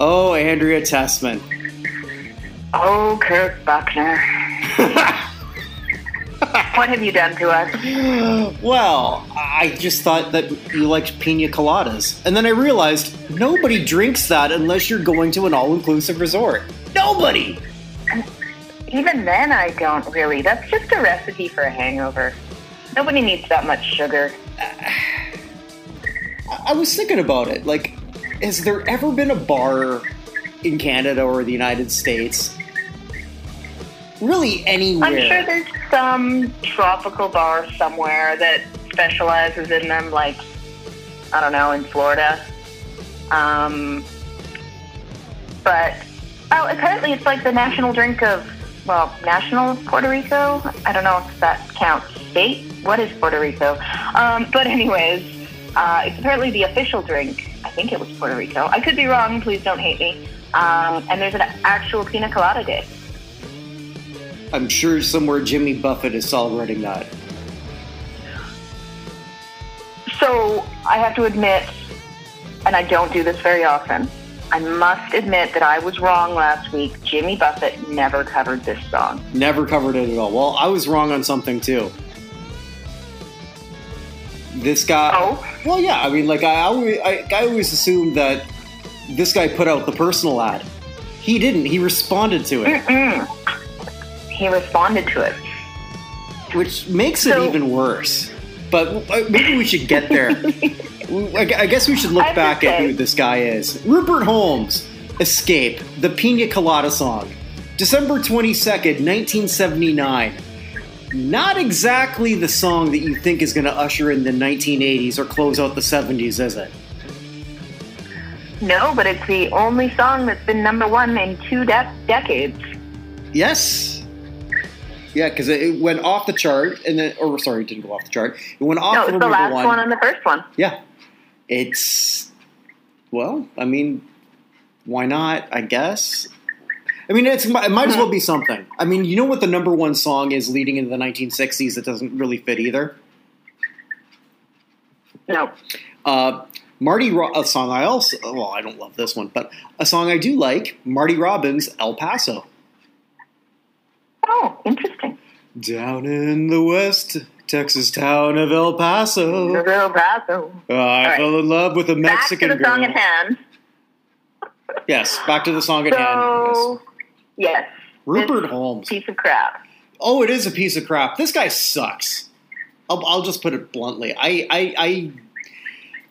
Oh, Andrea Tessmann. Oh, Kirk Buchner. what have you done to us? Well, I just thought that you liked pina coladas. And then I realized nobody drinks that unless you're going to an all inclusive resort. Nobody! Even then, I don't really. That's just a recipe for a hangover. Nobody needs that much sugar. I I was thinking about it. Like, has there ever been a bar in Canada or the United States? Really anywhere. I'm sure there's some tropical bar somewhere that specializes in them, like, I don't know, in Florida. Um, but, oh, apparently it's like the national drink of, well, national Puerto Rico? I don't know if that counts. State? What is Puerto Rico? Um, but, anyways, uh, it's apparently the official drink. I think it was Puerto Rico. I could be wrong. Please don't hate me. Um, and there's an actual pina colada day. I'm sure somewhere Jimmy Buffett is celebrating that. So I have to admit, and I don't do this very often, I must admit that I was wrong last week. Jimmy Buffett never covered this song. Never covered it at all. Well, I was wrong on something too. This guy. Oh? Well, yeah. I mean, like I always, I, I always assumed that this guy put out the personal ad. He didn't. He responded to it, Mm-mm. He responded to it. which makes it even worse. But uh, maybe we should get there. I guess we should look I have to back at who this guy is. Rupert Holmes, Escape, the Pina Colada song. December 22nd, 1979. Not exactly the song that you think is going to usher in the 1980s or close out the 70s, is it? No, but it's the only song that's been number one in two de- decades. Yes. Yeah, because it, went off the chart, and then, or sorry, it didn't go off the chart. It went off No, it's the last one. and the first one. Yeah. It's well, I mean, why not? I guess. I mean, it's it might as well be something. I mean, you know what the number one song is leading into the 1960s that doesn't really fit either. No. Uh, Marty, Ro- a song I also well, I don't love this one, but a song I do like, Marty Robbins, El Paso. Oh, interesting. Down in the west Texas town of El Paso, real Paso. I right. fell in love with a Mexican Back to the girl. song at hand. Yes, back to the song at hand. Yes. Yes. Rupert this Holmes. Piece of crap. Oh, it is a piece of crap. This guy sucks. I'll, I'll just put it bluntly. I, I, I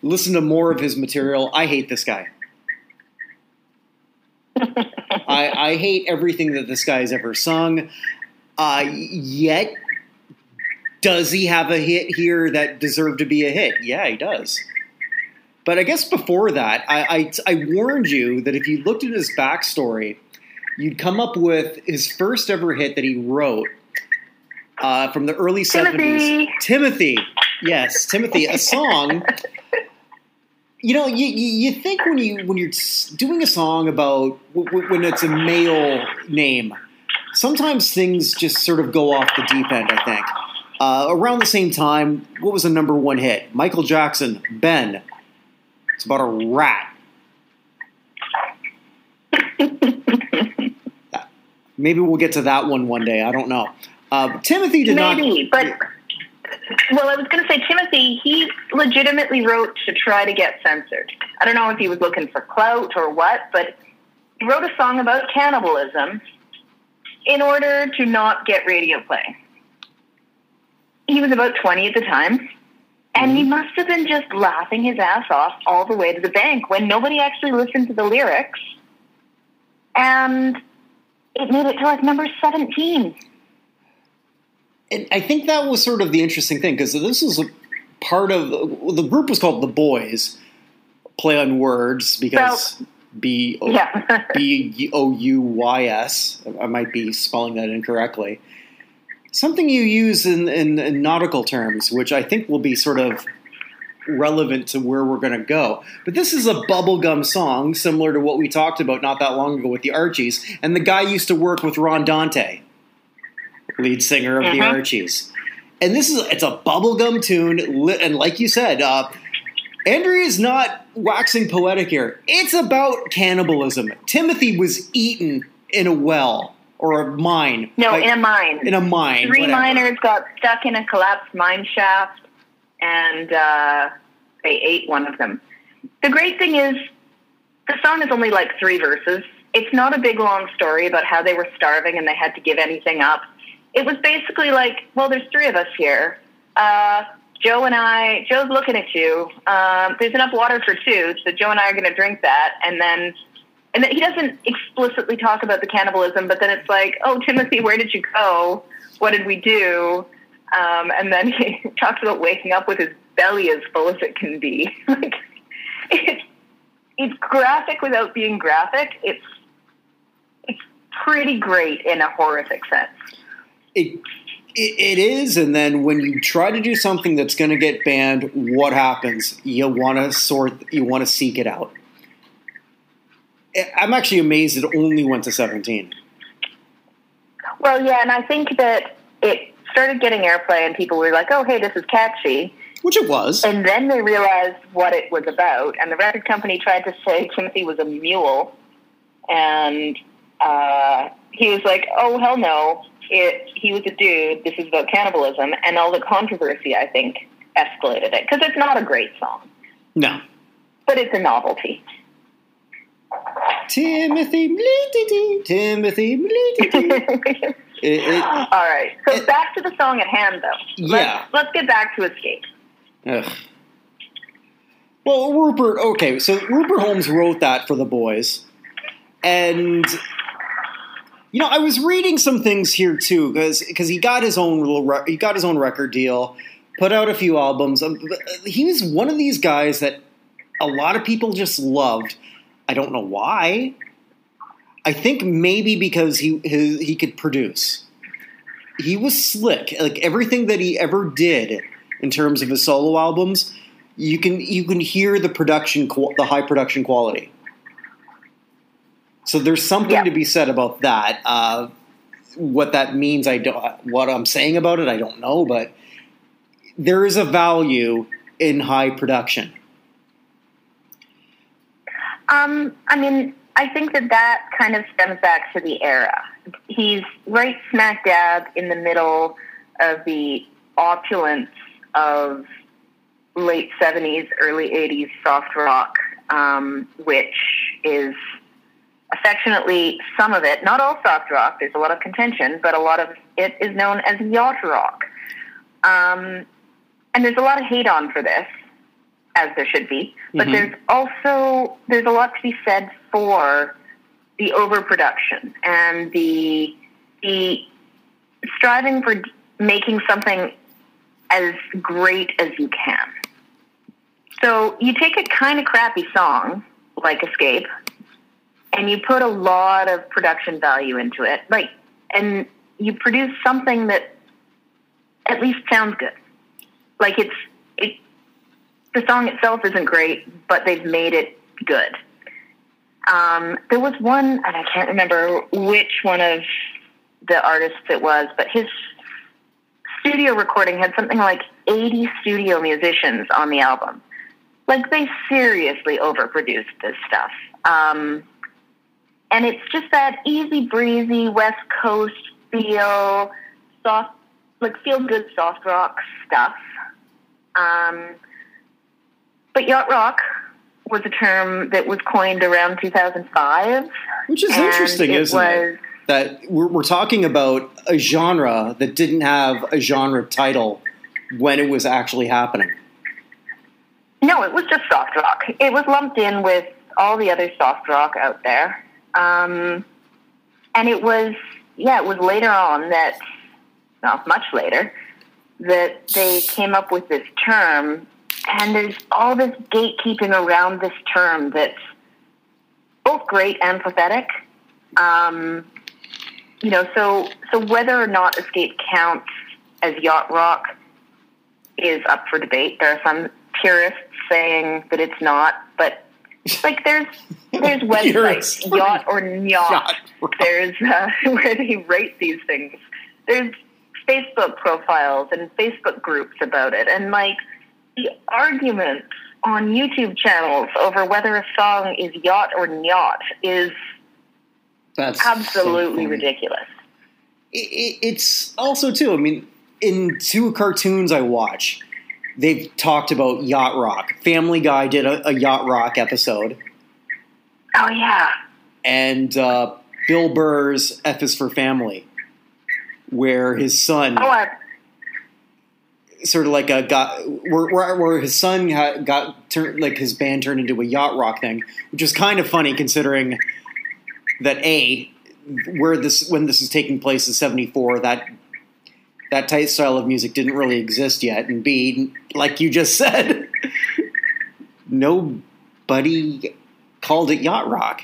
listen to more of his material. I hate this guy. I, I hate everything that this guy has ever sung. Uh, yet, does he have a hit here that deserved to be a hit? Yeah, he does. But I guess before that, I, I, I warned you that if you looked at his backstory, you'd come up with his first ever hit that he wrote uh, from the early Timothy. 70s. Timothy. Yes, Timothy. A song. You know, you, you, think when you when you're doing a song about when it's a male name, sometimes things just sort of go off the deep end. I think uh, around the same time, what was the number one hit? Michael Jackson, Ben. It's about a rat. Maybe we'll get to that one one day. I don't know. Uh, Timothy did not. Maybe, but well, I was going to say Timothy. He legitimately wrote to try to get censored. I don't know if he was looking for clout or what, but he wrote a song about cannibalism in order to not get radio play. He was about twenty at the time, and he must have been just laughing his ass off all the way to the bank when nobody actually listened to the lyrics, and it made it to like number seventeen. And I think that was sort of the interesting thing because this was a part of the group was called the Buoys. Play on words because B O B O U Y S. I might be spelling that incorrectly. Something you use in, in, in nautical terms, which I think will be sort of relevant to where we're going to go. But this is a bubblegum song, similar to what we talked about not that long ago with the Archies. And the guy used to work with Ron Dante, lead singer of the Mhm. Archies. And this is it's a bubblegum tune, and like you said, uh, Andrea is not waxing poetic here. It's about cannibalism. Timothy was eaten in a well or a mine. No, Like, in a mine. in a mine. Three whatever. miners got stuck in a collapsed mine shaft, and uh, they ate one of them. The great thing is, the song is only like three verses. It's not a big long story about how they were starving and they had to give anything up. It was basically like, well, there's three of us here. Uh, Joe and I, Joe's looking at you. Um, there's enough water for two, so Joe and I are going to drink that, and then and then he doesn't explicitly talk about the cannibalism, but then it's like, oh, Timothy, where did you go? What did we do? Um, and then he talks about waking up with his belly as full as it can be. like, it's, it's graphic without being graphic. It's it's pretty great in a horrific sense. It, it, it is, and then when you try to do something that's going to get banned, what happens? You want to sort, you want to seek it out. I'm actually amazed it only went to 17. Well, yeah, and I think that it started getting airplay, and people were like, "Oh, hey, this is catchy." Which it was. And then they realized what it was about, and the record company tried to say Timothy was a mule, and uh, he was like, "Oh hell no! It he was a dude. This is about cannibalism." And all the controversy, I think, escalated it because it's not a great song, No. but it's a novelty. Timothy, Timothy, all It, it, right, so It- back to the song at hand, though. Yeah. Let's, let's get back to Escape. ugh. Well, Rupert, okay, so Rupert Holmes wrote that for the Buoys. And, you know, I was reading some things here too, because because he got his own little, re- he got his own record deal, put out a few albums. Um, He was one of these guys that a lot of people just loved. I don't know why. I think maybe because he his, he could produce. He was slick. Like everything that he ever did in terms of his solo albums, you can you can hear the production the high production quality. So there's something Yeah. to be said about that. Uh, what that means, I don't. What I'm saying about it, I don't know, but there is a value in high production. Um, I mean, I think that that kind of stems back to the era. He's right smack dab in the middle of the opulence of late 70s, early 80s soft rock, um, which is affectionately some of it, not all soft rock, there's a lot of contention, but a lot of it is known as yacht rock. Um, and there's a lot of hate on for this as there should be. But Mhm. there's also there's a lot to be said for the overproduction and the the striving for making something as great as you can. So you take a kind of crappy song like Escape and you put a lot of production value into it. Like and you produce something that at least sounds good. Like it's it the song itself isn't great, but they've made it good. Um, there was one, and I can't remember which one of the artists it was, but his studio recording had something like 80 studio musicians on the album. Like, they seriously overproduced this stuff. Um, and it's just that easy breezy West Coast feel, soft, like feel good soft rock stuff. Um, but yacht rock was a term that was coined around 2005. Which is interesting, it isn't was, it? That we're, we're talking about a genre that didn't have a genre title when it was actually happening. No, it was just soft rock. It was lumped in with all the other soft rock out there. Um, and it was, yeah, it was later on that, well, much later, that they came up with this term. And there's all this gatekeeping around this term that's both great and pathetic. Um, you know, so so whether or not Escape counts as yacht rock is up for debate. There are some purists saying that it's not, but like there's there's websites yacht or yacht. Yacht. There's uh, where they rate these things. There's Facebook profiles and Facebook groups about it, and like the arguments on YouTube channels over whether a song is yacht or not is That's absolutely so ridiculous. It, it, it's also too. I mean, in two cartoons I watch, they've talked about yacht rock. Family Guy did a, a yacht rock episode, Oh yeah. and uh, Bill Burr's F is for Family, where his son. Oh, I, sort of like a got where, where, where his son got, got turned like his band turned into a yacht rock thing, which is kind of funny considering that a where this when this is taking place in '74 that that type style of music didn't really exist yet, and b like you just said, nobody called it yacht rock.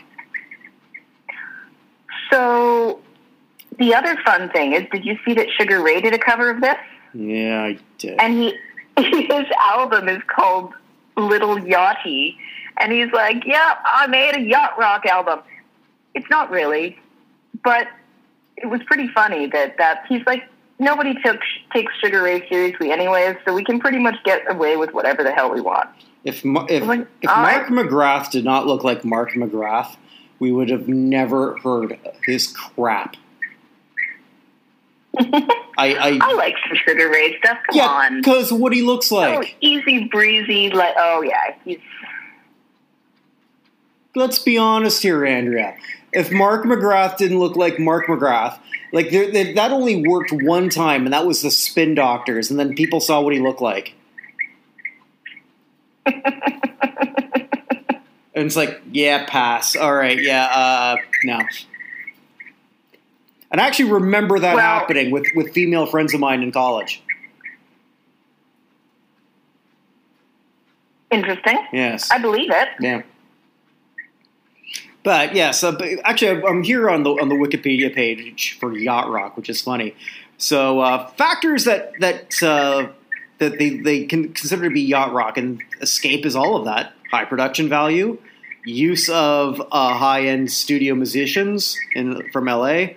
so the other fun thing is, did you see that Sugar Ray did a cover of this? Yeah, I did. And he his album is called Little Yachty, and he's like, "Yeah, I made a yacht rock album." It's not really, but it was pretty funny that that he's like nobody took takes Sugar Ray seriously anyways, so we can pretty much get away with whatever the hell we want. If if, Like, if Mark. McGrath did not look like Mark McGrath, we would have never heard his crap. I, I I like some Sugar Ray stuff. Come yeah, on, because what he looks like, oh, easy breezy. Like, oh yeah, he's Let's be honest here, Andrea. If Mark McGrath didn't look like Mark McGrath, like there, there- that only worked one time, and that was the Spin Doctors, and then people saw what he looked like. and it's like, yeah, pass. All right, yeah, uh, no. And I actually remember that Well- happening with, with female friends of mine in college. interesting. Yes. I believe it. Yeah. But yes, uh, actually, I'm here on the on the Wikipedia page for yacht rock, which is funny. So uh, factors that that uh, that they, they can consider to be yacht rock, and Escape is all of that. High production value, use of uh, high end studio musicians in from LA,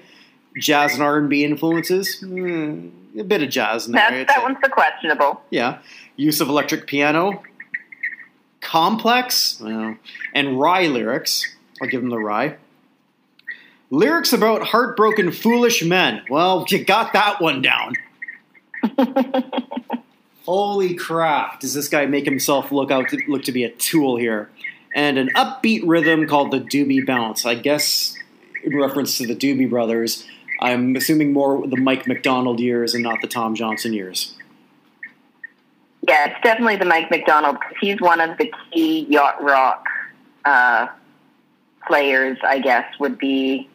jazz and R and B influences, Hmm, a bit of jazz in there. That that one's the questionable. Yeah. Use of electric piano. Complex. Well, and wry lyrics. I'll give them the wry. Lyrics about heartbroken, foolish men. Well, you got that one down. Holy crap! Does this guy make himself look out to, look to be a tool here? And an upbeat rhythm called the Doobie Bounce. I guess in reference to the Doobie Brothers. I'm assuming more the Mike McDonald years and not the Tom Johnston years. Yeah, it's definitely the Mike McDonald because he's one of the key yacht rock uh, players. I guess would be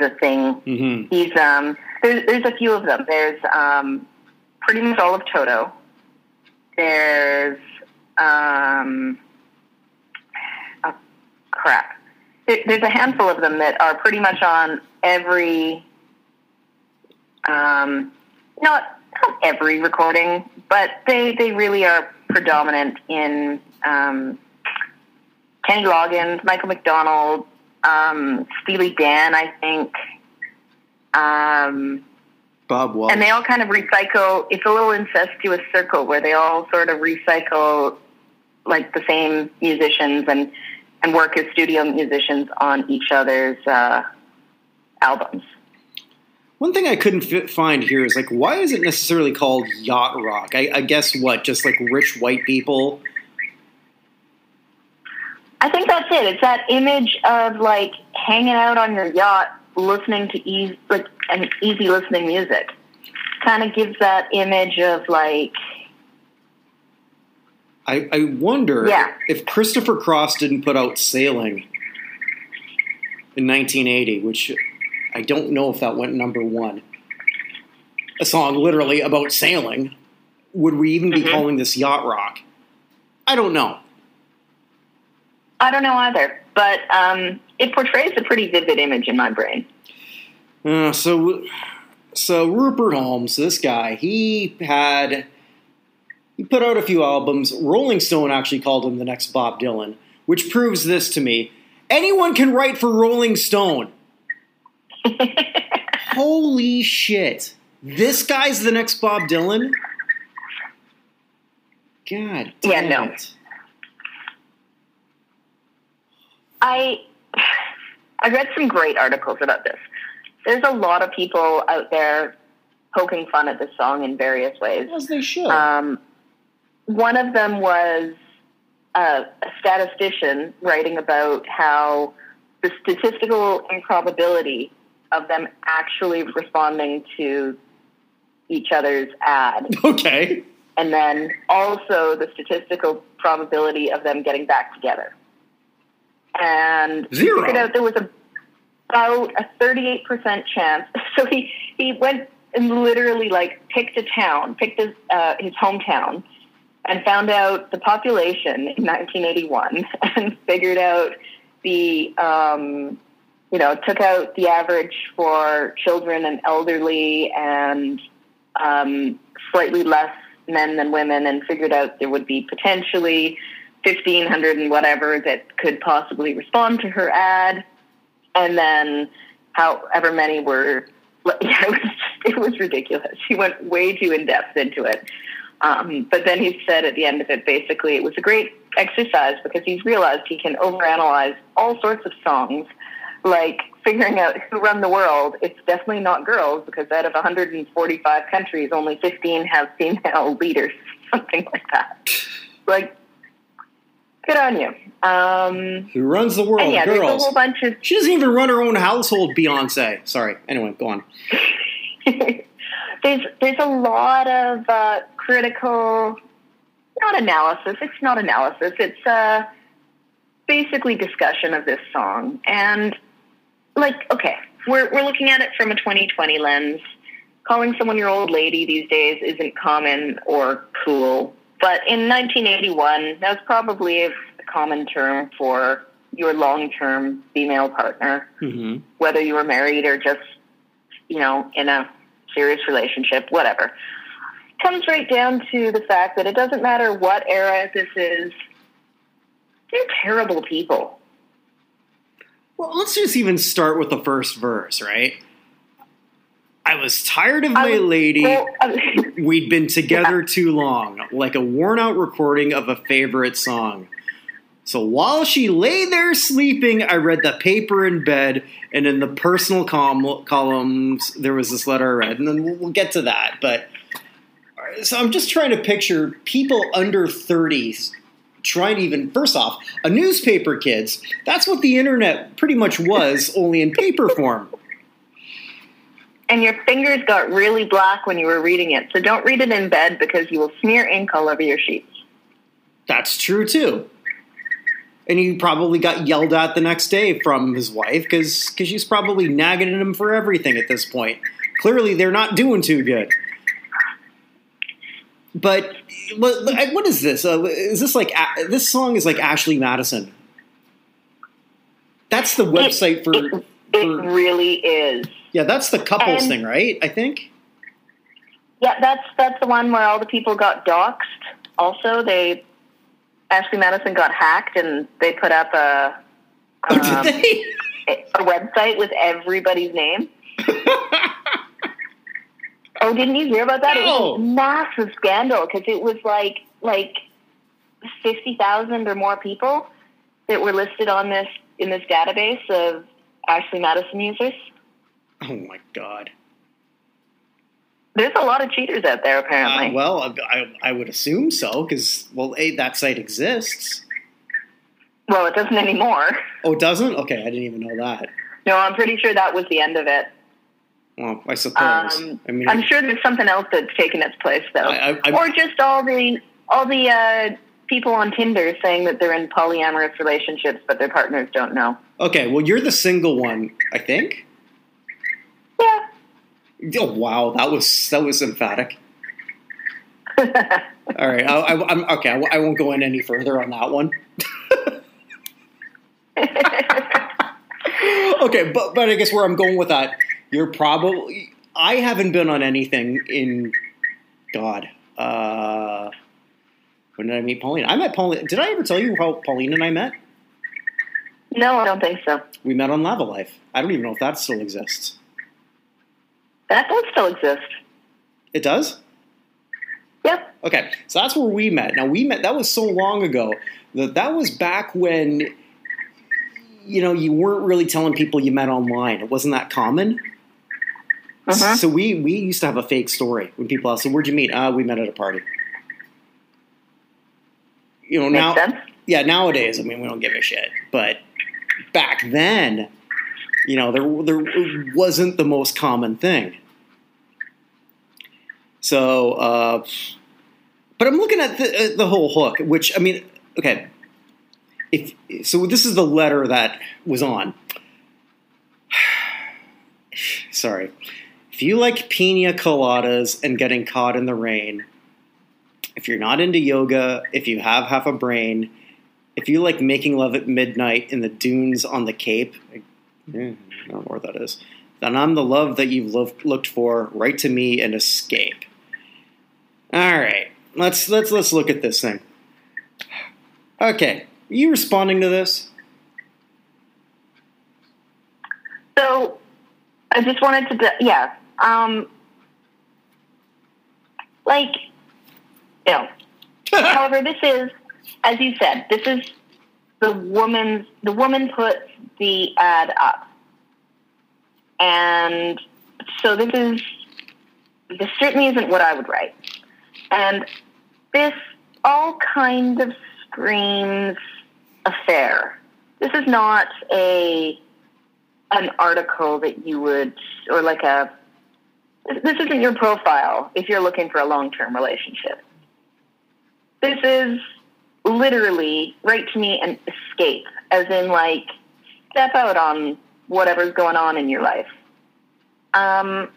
the thing. Mm-hmm. He's um. There's there's a few of them. There's um, pretty much all of Toto. There's um. Oh, crap. There, there's a handful of them that are pretty much on every. Um, not not every recording, but they they really are predominant in um, Kenny Loggins, Michael McDonald, um, Steely Dan, I think. Um, Bob Welch. and they all kind of recycle. It's a little incestuous circle where they all sort of recycle like the same musicians and and work as studio musicians on each other's uh, albums. One thing I couldn't fi- find here is like, why is it necessarily called yacht rock? I, I guess what, just like rich white people. I think that's it. It's that image of like hanging out on your yacht, listening to easy, like an easy listening music. Kind of gives that image of like I, I wonder Yeah. if Christopher Cross didn't put out Sailing in 1980, which I don't know if that went number one. A song literally about sailing. Would we even be Mhm. calling this yacht rock? I don't know. I don't know either, but um, it portrays a pretty vivid image in my brain. Uh, so, so Rupert Holmes, this guy, he had he put out a few albums. Rolling Stone actually called him the next Bob Dylan, which proves this to me: anyone can write for Rolling Stone. Holy shit! This guy's the next Bob Dylan. God, Yeah, no. it. I I read some great articles about this. There's a lot of people out there poking fun at this song in various ways. As they should. Um, one of them was a, a statistician writing about how the statistical improbability of them actually responding to each other's ad, okay. and then also the statistical probability of them getting back together. And he Zero. figured out there was about a 38% chance. So he, he went and literally like picked a town, picked his, uh, his hometown, and found out the population in 1981 and figured out the, um, you know, took out the average for children and elderly and um, slightly less men than women and figured out there would be potentially 1500 and whatever that could possibly respond to her ad. And then however many were yeah, it was it was ridiculous. He went way too in depth into it. Um, but then he said at the end of it basically it was a great exercise because he's realized he can overanalyze all sorts of songs like figuring out who run the world it's definitely not girls because out of 145 countries only 15 have female leaders something like that like good on you um, Who runs the world? yeah there's a whole bunch of She doesn't even run her own household, Beyonce. Sorry. Anyway, go on. there's there's a lot of uh, critical, not analysis. It's not analysis. It's uh, basically discussion of this song. And like, okay, we're we're looking at it from a 2020 lens. Calling someone your old lady these days isn't common or cool. But in 1981, that was probably a common term for your long-term female partner hmm whether you were married or just, you know, in a serious relationship, whatever. Comes right down to the fact that it doesn't matter what era this is, they're terrible people. Well, let's just even start with the first verse, right? I was tired of my lady. We'd been together too long, like a worn out recording of a favorite song. So while she lay there sleeping, I read the paper in bed, and in the personal com- columns, there was this letter I read, and then we'll, we'll get to that. But uh, so I'm just trying to picture people under 30s trying to even, first off, a newspaper, kids. That's what the internet pretty much was, only in paper form. and your fingers got really black when you were reading it. So don't read it in bed because you will smear ink all over your sheets. That's true too. And he probably got yelled at the next day from his wife because she's probably nagging at him for everything at this point. Clearly, they're not doing too good. But what, what is this? Uh, is this like this song is like Ashley Madison? That's the website for, It, it really is. yeah. That's the couples And- thing, right? I think. Yeah, that's that's the one where all the people got doxxed. Also, they Ashley Madison got hacked, and they put up a Oh, um, a website with everybody's name. Oh, didn't you hear about that? It was a massive scandal because it was like like fifty thousand or more people that were listed on this in this database of Ashley Madison users. oh my god. There's a lot of cheaters out there, apparently. Uh, well, I, I would assume so because well, a that site exists. well, it doesn't anymore. Oh, it doesn't? Okay, I didn't even know that. No, I'm pretty sure that was the end of it. Well, I suppose. Um, I mean, I'm sure there's something else that's taken its place, though, I, I, or just all the all the uh, people on Tinder saying that they're in polyamorous relationships, but their partners don't know. okay. Well, you're the single one, I think. Yeah. Oh, wow, that was that was emphatic. All right, I, I, I'm okay. I, I won't go in any further on that one. okay, but but I guess where I'm going with that, you're probably. I haven't been on anything in God. Uh, when did I meet Pauline? I met Pauline. Did I ever tell you how Pauline and I met? no, I don't think so. We met on Lavalife. I don't even know if that still exists. That does still exist. It does. Yep. Okay, so that's where we met. Now we met. That was so long ago that that was back when you know, you weren't really telling people you met online. It wasn't that common. Mhm. So we we used to have a fake story when people asked, "So where'd you meet?" Ah, we met at a party. You know Makes now, sense. yeah. Nowadays, I mean, we don't give a shit. But back then, you know, there there wasn't the most common thing. So, uh, but I'm looking at the uh, the whole hook, which I mean, okay. If so, this is the letter that was on. Sorry. If you like pina coladas and getting caught in the rain, if you're not into yoga, if you have half a brain, if you like making love at midnight in the dunes on the Cape, I, eh, don't know where that is, then I'm the love that you've looked looked for. Write to me and escape. All right, let's let's let's look at this thing. Okay, are you responding to this? So I just wanted to, yeah. Um, like, you know, however, this is, as you said, this is the woman's, the woman puts the ad up. And so this is, this certainly isn't what I would write. And this all kind of screams affair. This is not a, an article that you would, or like a, this isn't your profile if you're looking for a long term relationship. This is literally write to me and escape, as in, like, step out on whatever's going on in your life. Um,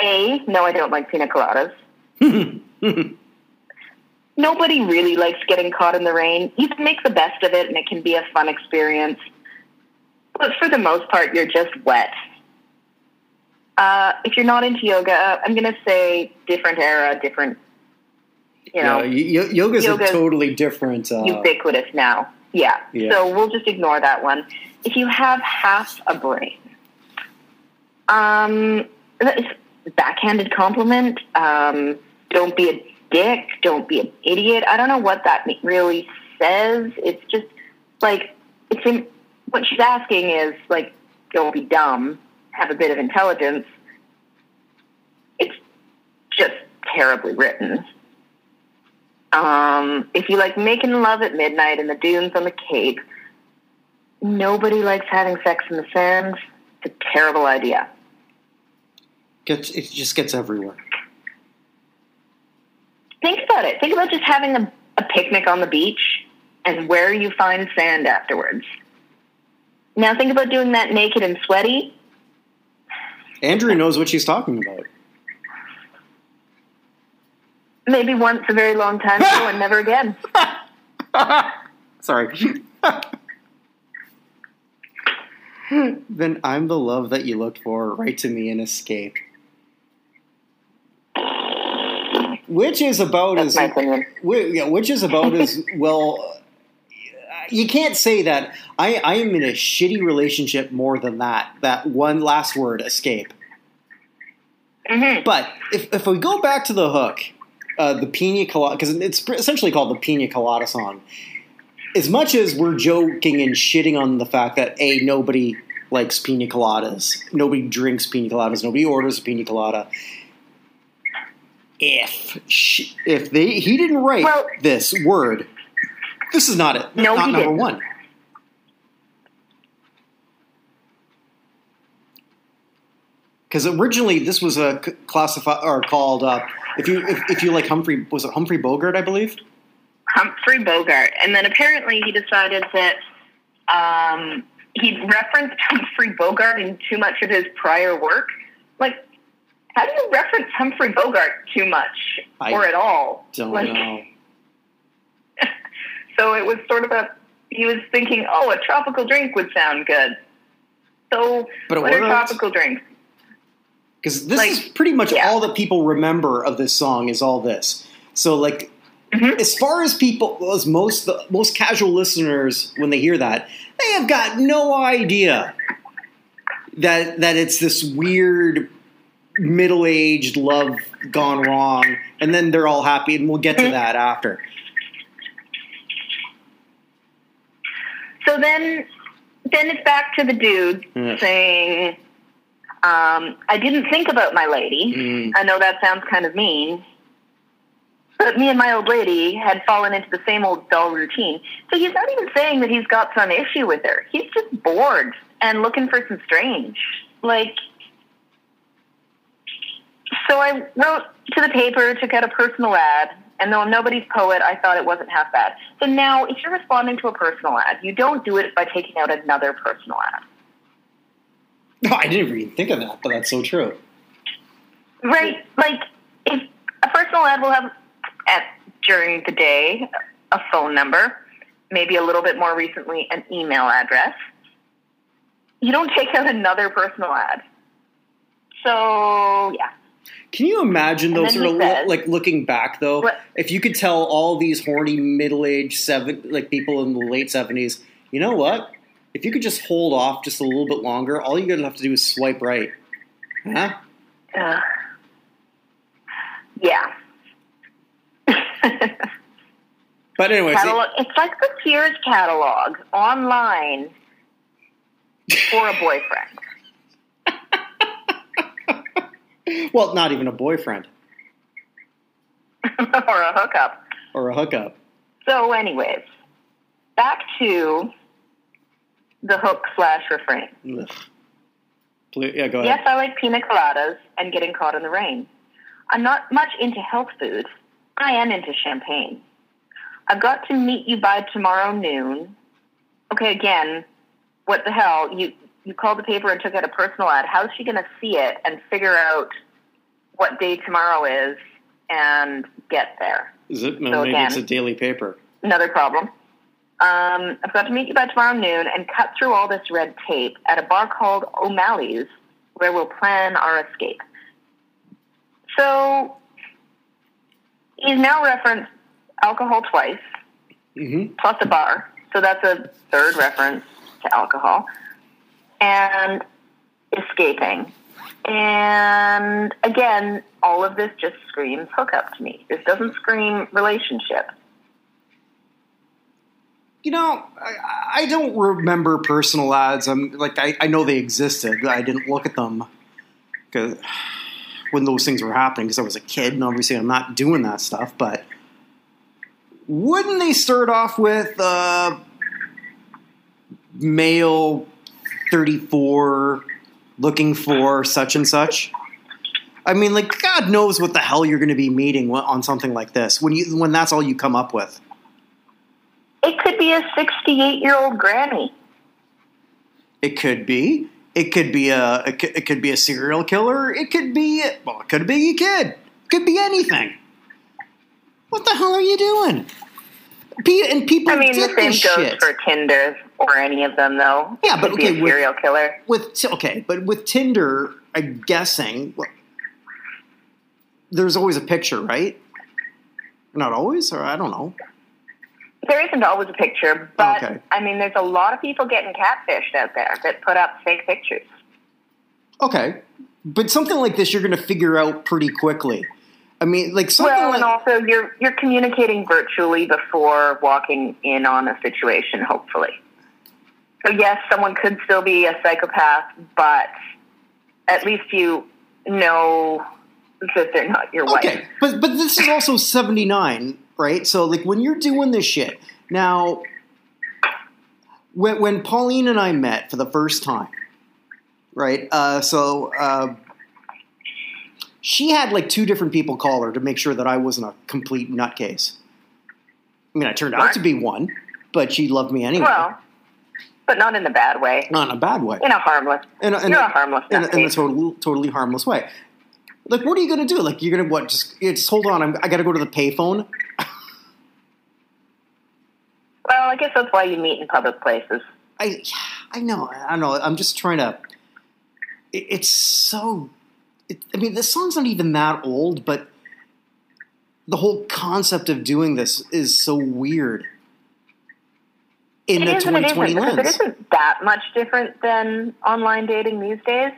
a, no, I don't like pina coladas. Nobody really likes getting caught in the rain. You can make the best of it and it can be a fun experience. But for the most part, you're just wet. Uh, if you're not into yoga, I'm going to say different era, different, you know, yeah, y- yoga's, yoga's a totally different. Uh, ubiquitous now. Yeah. Yeah. So we'll just ignore that one. If you have half a brain, um, that is a backhanded compliment. Um, don't be a dick. Don't be an idiot. I don't know what that really says. It's just like it's in, what she's asking is like, don't be dumb. Have a bit of intelligence. It's just terribly written. Um, if you like making love at midnight in the dunes on the Cape, nobody likes having sex in the sands. It's a terrible idea. gets, it just gets everywhere. Think about it. Think about just having a, a picnic on the beach and where you find sand afterwards. Now think about doing that naked and sweaty. Andrea knows what she's talking about. Maybe once a very long time ago and never again. Sorry. then I'm the love that you looked for. Write to me and escape. Which is about That's as my opinion. Yeah, which is about as well. You can't say that I, I am in a shitty relationship more than that. That one last word, escape. hmm But if, if we go back to the hook, uh, the Pina Colada, because it's essentially called the Pina Colada song. As much as we're joking and shitting on the fact that a nobody likes pina coladas, nobody drinks pina coladas, nobody orders a pina colada. If sh- if they he didn't write Well- this word, this is not it. No, not he number didn't. one. Because originally this was a classified or called uh, if you if, if you like Humphrey was it Humphrey Bogart I believe Humphrey Bogart. And then apparently he decided that um, he'd referenced Humphrey Bogart in too much of his prior work. Like, how do you reference Humphrey Bogart too much I or at all? don't Like, know So it was sort of a, he was thinking, oh, a tropical drink would sound good. So But what are tropical drinks? because this Like, is pretty much yeah. all that people remember of this song is all this. So like Mhm. as far as people as most the most casual listeners when they hear that they have got no idea that that it's this weird middle-aged love gone wrong and then they're all happy and we'll get to Mhm. that after So then then it's back to the dude Yeah. saying, um, I didn't think about my lady. Mm. I know that sounds kind of mean. But me and my old lady had fallen into the same old dull routine. So he's not even saying that he's got some issue with her. He's just bored and looking for some strange. Like, so I wrote to the paper, took out a personal ad, and though I'm nobody's poet, I thought it wasn't half bad. So now, if you're responding to a personal ad, you don't do it by taking out another personal ad. No, I didn't even think of that, but that's so true. Right. Like, if a personal ad will have at during the day a phone number, maybe a little bit more recently an email address. You don't take out another personal ad. So yeah, Can you imagine though, sort of says- like looking back though, What? if you could tell all these horny middle-aged seven like people in the late seventies, you know what? If you could just hold off just a little bit longer, all you're gonna have to do is swipe right. Huh? uh, yeah. But anyways, catalog. It's like the Sears catalog online for a boyfriend. Well, not even a boyfriend or a hookup. or a hookup. So, anyways, back to the hook slash refrain. Ugh. Yeah, go ahead. Yes, I like pina coladas and getting caught in the rain. I'm not much into health food. I am into champagne. I've got to meet you by tomorrow noon. Okay, again, what the hell? You you called the paper and took out a personal ad. How's she going to see it and figure out what day tomorrow is and get there? Is it? No, So maybe again- it's a daily paper. Another problem. Um, I've got to meet you by tomorrow noon and cut through all this red tape at a bar called O'Malley's, where we'll plan our escape. So he's now referenced alcohol twice, hmm plus a bar. So that's a third reference to alcohol. And escaping. And again, all of this just screams hookup to me. This doesn't scream relationship. You know, I, I don't remember personal ads. I'm like I, I know they existed. but I didn't look at them because when those things were happening because I was a kid and obviously I'm not doing that stuff. But wouldn't they start off with uh, male 34 looking for such and such? I mean, like God knows what the hell you're going to be meeting on something like this when you when that's all you come up with. It could be a 68 year old granny. It could be. It could be a. It could, be a serial killer. It could be. Well, it could be a kid. It could be anything. What the hell are you doing? And people I mean, the same goes shit for Tinder or any of them, though. Yeah, but Could be okay, a with- serial killer. with okay, but with Tinder, I'm guessing well, there's always a picture, right? Not always, or I don't know. There isn't always a picture, but Okay. I mean, there's a lot of people getting catfished out there that put up fake pictures. Okay, but something like this, you're going to figure out pretty quickly. I mean, like something Well, like and also you're you're communicating virtually before walking in on a situation. Hopefully, so yes, someone could still be a psychopath, but at least you know that they're not your wife. Okay, but but this is also seventy nine, right? So like when you're doing this shit now, when when Pauline and I met for the first time, right? Uh, so uh, she had like two different people call her to make sure that I wasn't a complete nutcase. I mean, I turned out to be one, but she loved me anyway, Well, but not in a bad way. not in a bad way. In a harmless. In a, in a- a harmless in a, in a nutcase. totally, totally harmless way. Like, what are you going to do? Like, you're going to what? Just, just hold on. I'm, I got to go to the payphone. Well, I guess that's why you meet in public places. I, I know. I don't know. I'm just trying to. It, it's so. It, I mean, this song's not even that old, but the whole concept of doing this is so weird. In It the is and it 2020 isn't, because lens. it isn't that much different than online dating these days.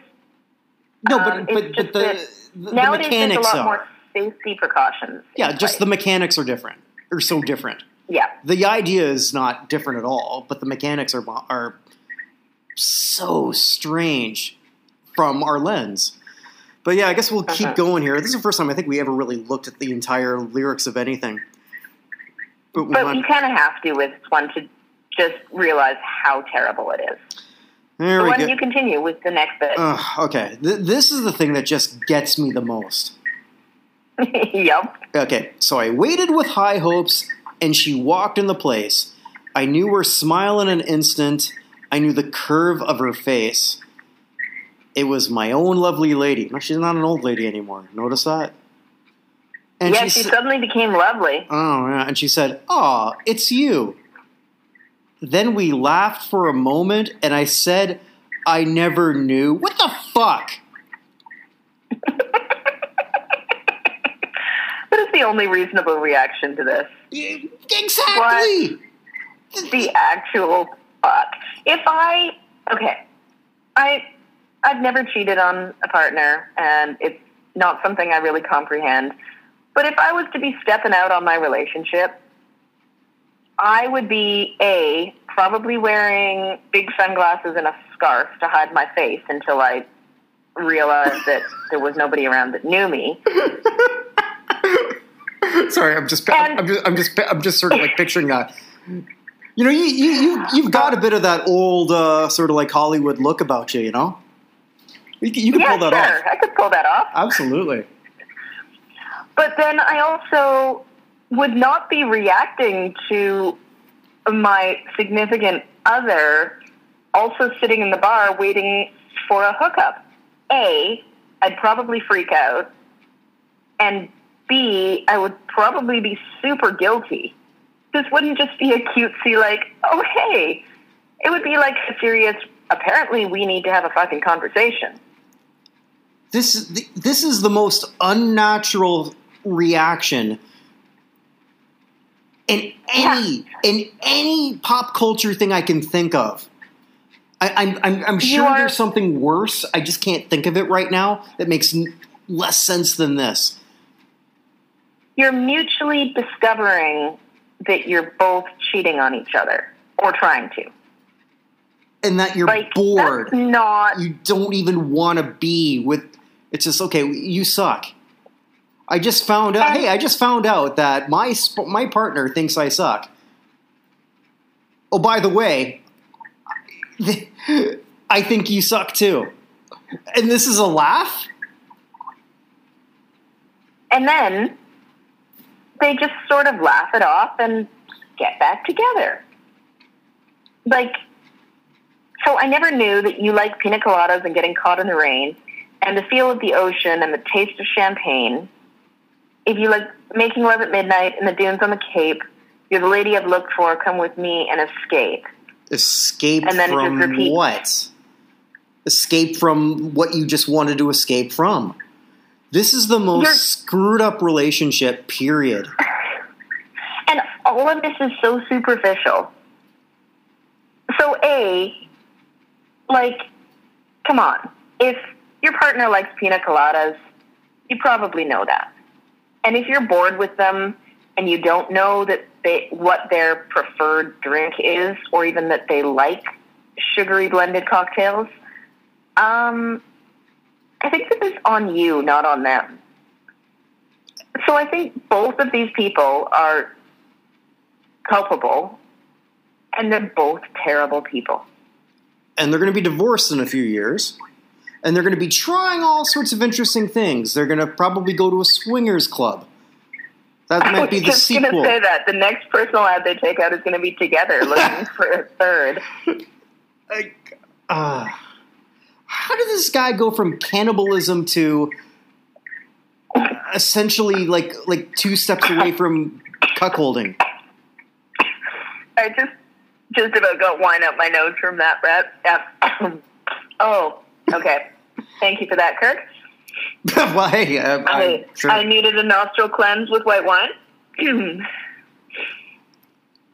No, but Um, but, but the, the, Nowadays, there's a lot are. more safety precautions. yeah, just the mechanics are different. Or so different. yeah. the idea is not different at all, but the mechanics are are so strange from our lens. But yeah, I guess we'll keep Uh-huh. going here. This is the first time I think we ever really looked at the entire lyrics of anything. But, we But you kind of have to with one to just realize how terrible it is. there So we why go. don't you continue with the next bit? Ugh, okay, Th- this is the thing that just gets me the most. yep. Okay, so I waited with high hopes, and she walked in the place. I knew her smile in an instant. I knew the curve of her face. It was my own lovely lady. No, she's not an old lady anymore. Notice that? And yeah, she she suddenly became lovely. Oh, yeah. And she said, Aw, it's you. Then we laughed for a moment, and I said, I never knew. What the fuck? What is the only reasonable reaction to this? Exactly. The actual fuck. If I okay, I I've never cheated on a partner, and it's not something I really comprehend. But if I was to be stepping out on my relationship, I would be a probably wearing big sunglasses and a scarf to hide my face until I realized that there was nobody around that knew me. Sorry, I'm just, And- I'm just, I'm just, I'm just sort of like picturing that. You know, you, you, you, you've got a bit of that old, uh, sort of like Hollywood look about you. You know, you can, you can yeah, pull that sure, off. I could pull that off. Absolutely. But then I also would not be reacting to my significant other also sitting in the bar waiting for a hookup. A, I'd probably freak out. And B, I would probably be super guilty. This wouldn't just be a cutesy, like, oh, hey. It would be like a serious, apparently we need to have a fucking conversation. This, is this is the most unnatural reaction in any, in any pop culture thing I can think of. I, I'm, I'm, I'm sure are- there's something worse. I just can't think of it right now that makes n- less sense than this. you're mutually discovering that you're both cheating on each other or trying to. and that you're Like bored. that's not You don't even want to be with. It's just okay. You suck. I just found out. Hey, I just found out that my sp- my partner thinks I suck. Oh, by the way, I think you suck too. And this is a laugh. and then they just sort of laugh it off and get back together. Like so I never knew that you like pina coladas and getting caught in the rain and the feel of the ocean and the taste of champagne. If you like making love at midnight in the dunes on the Cape, you're the lady I've looked for, come with me and escape. Escape And then it just from what? Escape from what you just wanted to escape from. This is the most You're- screwed up relationship. Period. And all of this is so superficial. So, A, like, come on. If your partner likes pina coladas, you probably know that. And if you're bored with them and you don't know that they, what their preferred drink is, or even that they like sugary blended cocktails, um, I think this is on you, not on them. So I think both of these people are culpable, and they're both terrible people. and they're going to be divorced in a few years. And they're going to be trying all sorts of interesting things. They're going to probably go to a swingers club. That I might be the just going to say that the next personal ad they take out is going to be together looking for a third. Like, uh, how did this guy go from cannibalism to essentially like like two steps away from cuckolding? I just just about got wine up my nose from that, Brett. Yeah. oh, okay. Thank you for that, Kirk. well, hey, uh, I, sure. I needed a nostril cleanse with white wine.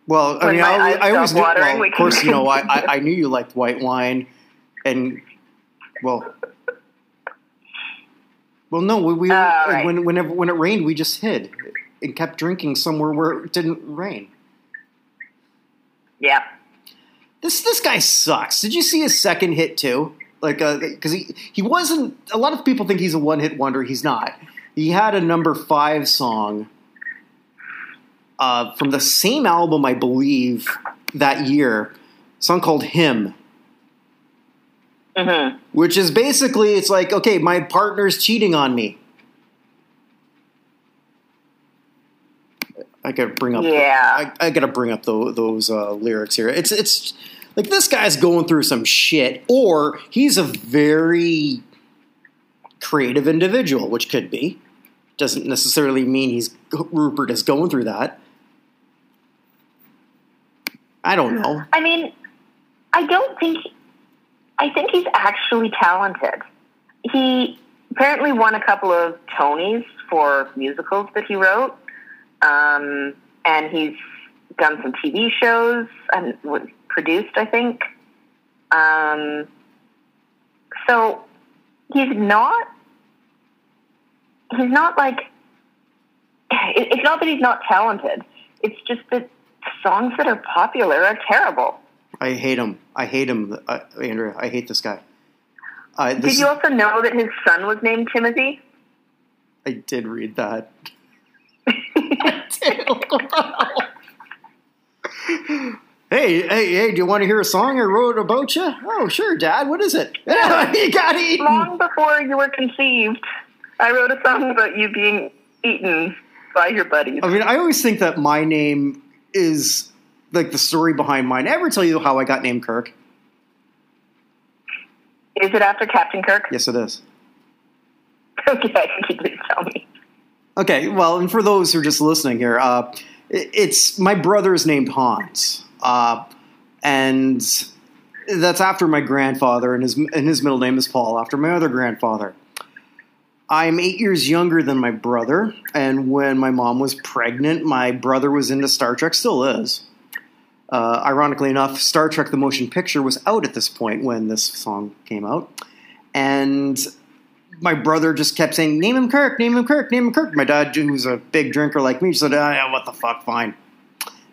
well, I when mean, I, I always knew. watering, Well, we of course, you know, I, I I knew you liked white wine, and well, well, no, we, we Oh, right. when whenever when it rained, we just hid and kept drinking somewhere where it didn't rain. yeah. this this guy sucks. Did you see his second hit too? Like, because he he wasn't. A lot of people think he's a one hit wonder. He's not. He had a number five song uh, from the same album, I believe, that year. A song called "Him." Mm-hmm. Which is basically, it's like, okay, my partner's cheating on me. I gotta bring up. Yeah. I, I gotta bring up tho- those uh, lyrics here. It's it's like this guy's going through some shit, or he's a very creative individual, which could be. Doesn't necessarily mean he's Rupert is going through that. I don't know. I mean, I don't think. I think he's actually talented. He apparently won a couple of Tonys for musicals that he wrote, um, and he's done some TV shows and produced, I think. Um, so he's not. He's not like. It's not that he's not talented. It's just that songs that are popular are terrible. I hate him. I hate him, uh, Andrea. I hate this guy. Uh, Did you also know that his son was named Timothy? I did read that. hey, hey, hey! Do you want to hear a song I wrote about you? Oh, sure, Dad. What is it? you got eaten. Long before you were conceived, I wrote a song about you being eaten by your buddies. I mean, I always think that my name is like the story behind mine. Ever tell you how I got named Kirk? Is it after Captain Kirk? Yes, it is. Okay, I think you did tell me. Okay, well, and for those who are just listening here, uh, it's my brother is named Hans, uh, and that's after my grandfather, and his and his middle name is Paul, after my other grandfather. I'm eight years younger than my brother, and when my mom was pregnant, my brother was into Star Trek, still is. Uh, ironically enough, Star Trek: The Motion Picture was out at this point when this song came out, and my brother just kept saying, "Name him Kirk, name him Kirk, name him Kirk." My dad, who's a big drinker like me, said, ah, yeah, "What the fuck? Fine."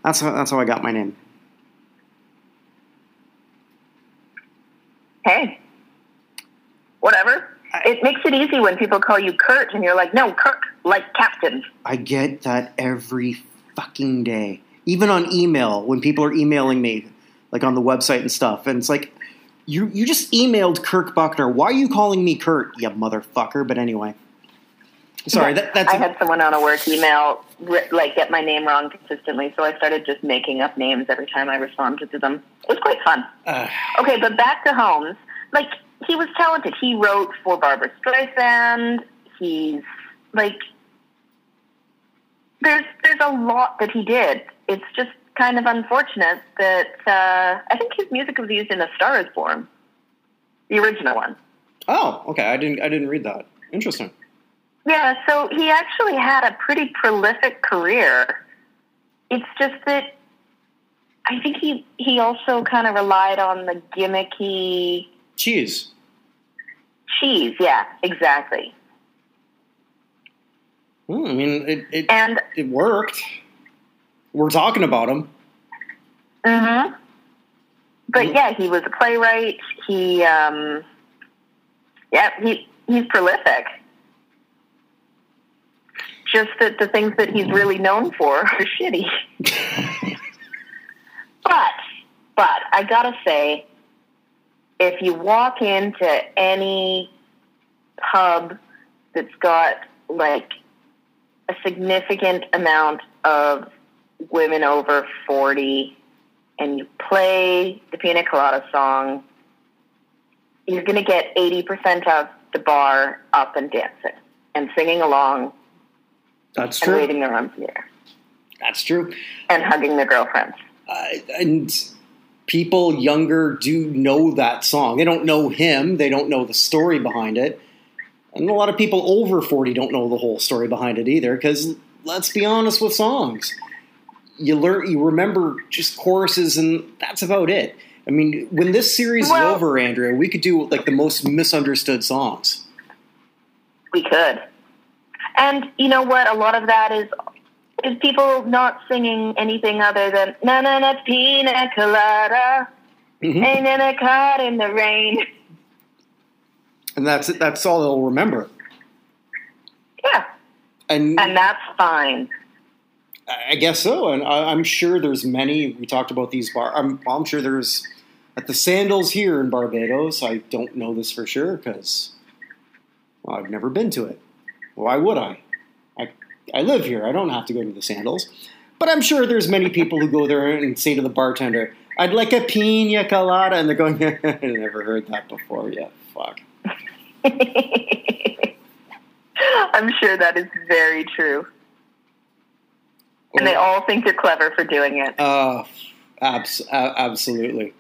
That's how, that's how I got my name. Hey, whatever. It makes it easy when people call you Kurt and you're like, no, Kirk, like Captain. I get that every fucking day, even on email when people are emailing me, like on the website and stuff, and it's like. You, you just emailed Kirk Buchner. Why are you calling me Kurt, you motherfucker? But anyway, sorry. That, that's I had someone on a work email like get my name wrong consistently, so I started just making up names every time I responded to them. It was quite fun. uh, Okay, but back to Holmes. Like he was talented. He wrote for Barbra Streisand. He's like there's there's a lot that he did. It's just kind of unfortunate that uh, I think his music was used in A Star Is Born, the original one. oh, okay. I didn't I didn't read that. Interesting. Yeah, so he actually had a pretty prolific career. It's just that I think he he also kind of relied on the gimmicky Cheese. cheese. Yeah, exactly. Hmm, I mean, it, it And it worked. We're talking about him. hmm But yeah, he was a playwright. He, um, yeah, he he's prolific. Just that the things that he's really known for are shitty. but, but I gotta say, if you walk into any pub that's got like a significant amount of women over 40 and you play the Pina Colada song, you're going to get 80% of the bar up and dancing and singing along That's true. waving their arms in the That's true. and hugging their girlfriends. Uh, and people younger do know that song. They don't know him. They don't know the story behind it. And a lot of people over 40 don't know the whole story behind it either because let's be honest with songs. You learn you remember just choruses and that's about it. I mean, when this series Well- is over, Andrea, we could do like the most misunderstood songs. We could. And you know what? A lot of that is is people not singing anything other than na na na pina colada. Mhm. And then I caught in the rain. And that's it. that's all they'll remember. Yeah, And and that's fine. I guess so, and I, I'm sure there's many. We talked about these bar. I'm, I'm sure there's at the Sandals here in Barbados. I don't know this for sure because well, I've never been to it. Why would I? I I live here. I don't have to go to the Sandals, but I'm sure there's many people who go there and say to the bartender, "I'd like a pina colada," and they're going, "I never heard that before." Yeah, fuck. I'm sure that is very true. And they all think you're clever for doing it. Uh, abs- uh, absolutely.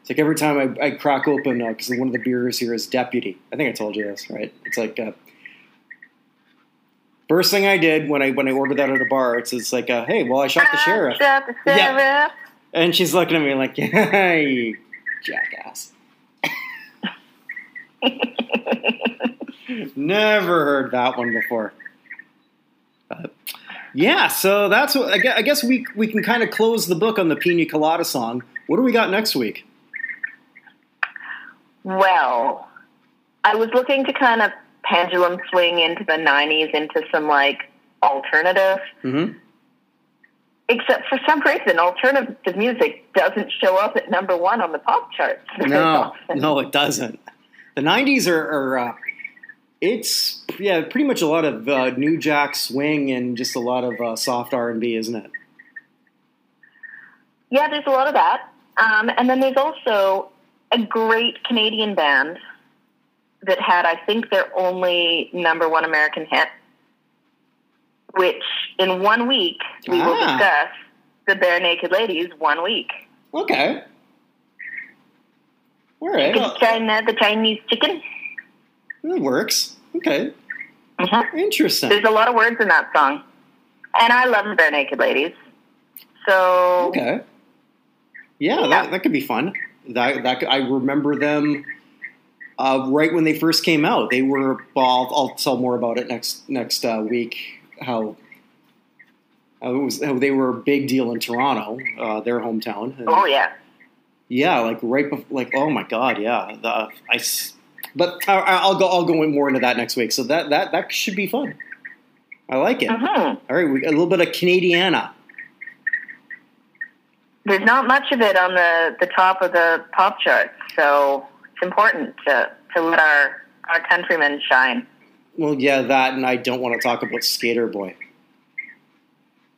It's like every time I, I crack open, because one of the beers here is Deputy. I think I told you this, right? It's like uh, first thing I did when I when I ordered that at a bar. It's it's like, uh, hey, well, I shot the sheriff, Shot the sheriff. And she's looking at me like, yeah, you jackass. Never heard that one before. But, yeah, so that's what I gue- I guess we we can kind of close the book on the Pina Colada song. What do we got next week? Well, I was looking to kind of pendulum swing into the 90s into some like alternative, hmm except for some reason, alternative music doesn't show up at number one on the pop charts. No, no, it doesn't. The '90s are, are uh, it's yeah, pretty much a lot of uh, new jack swing and just a lot of uh, soft R and B, isn't it? Yeah, there's a lot of that. Um, and then there's also a great Canadian band that had, I think, their only number one American hit, which in one week we will Ah. discuss the Barenaked Ladies one week. Okay. All right. Chicken China, the Chinese chicken. It works. Okay. Mhm. Interesting. There's a lot of words in that song. And I love the Barenaked Ladies. So, Okay. Yeah, Yeah. That, that could be fun. That that could- I remember them uh, right when they first came out. They were. Well, I'll, I'll tell more about it next next uh, week. How. How, it was, how they were a big deal in Toronto, uh, their hometown. And, oh, yeah. Yeah, like right before, like oh my god, yeah. The, I, but I, I'll go. I'll go in more into that next week. So that that that should be fun. I like it. hmm All right, we, a little bit of Canadiana. There's not much of it on the, the top of the pop charts, so it's important to, to let our, our countrymen shine. Well, yeah, that, and I don't want to talk about Skater Boy.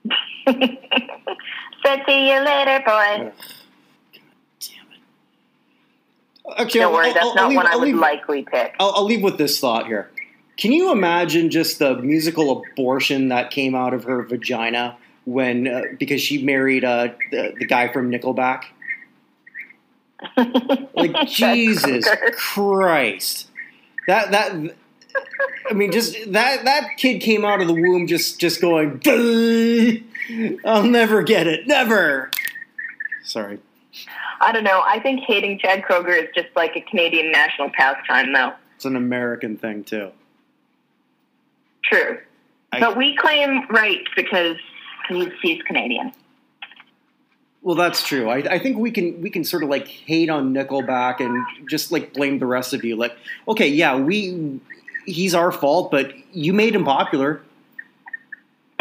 Said see you later, boy. Ugh, God damn it. Okay, Don't worry, I'll- that's I'll- not I'll leave- one I would leave- likely pick. I'll, I'll leave with this thought here. Can you imagine just the musical abortion that came out of her vagina when uh, because she married uh, the, the guy from Nickelback? Like Jesus Christ, that that I mean, just that that kid came out of the womb just just going. I'll never get it, never. Sorry. I don't know. I think hating Chad Kroeger is just like a Canadian national pastime, though. It's an American thing too. True. I- but we claim rights because he's, he's Canadian. Well, that's true. I, I think we can we can sort of like hate on Nickelback and just like blame the rest of you. Like, okay, yeah, we he's our fault, but you made him popular.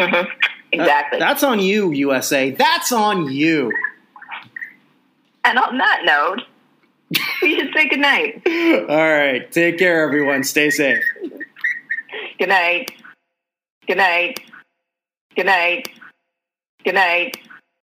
hmm That- Exactly. that's on you, USA. That's on you. and on that note, we should say goodnight. All right, take care, everyone. Stay safe. Good night. Good night. Good night. Good night.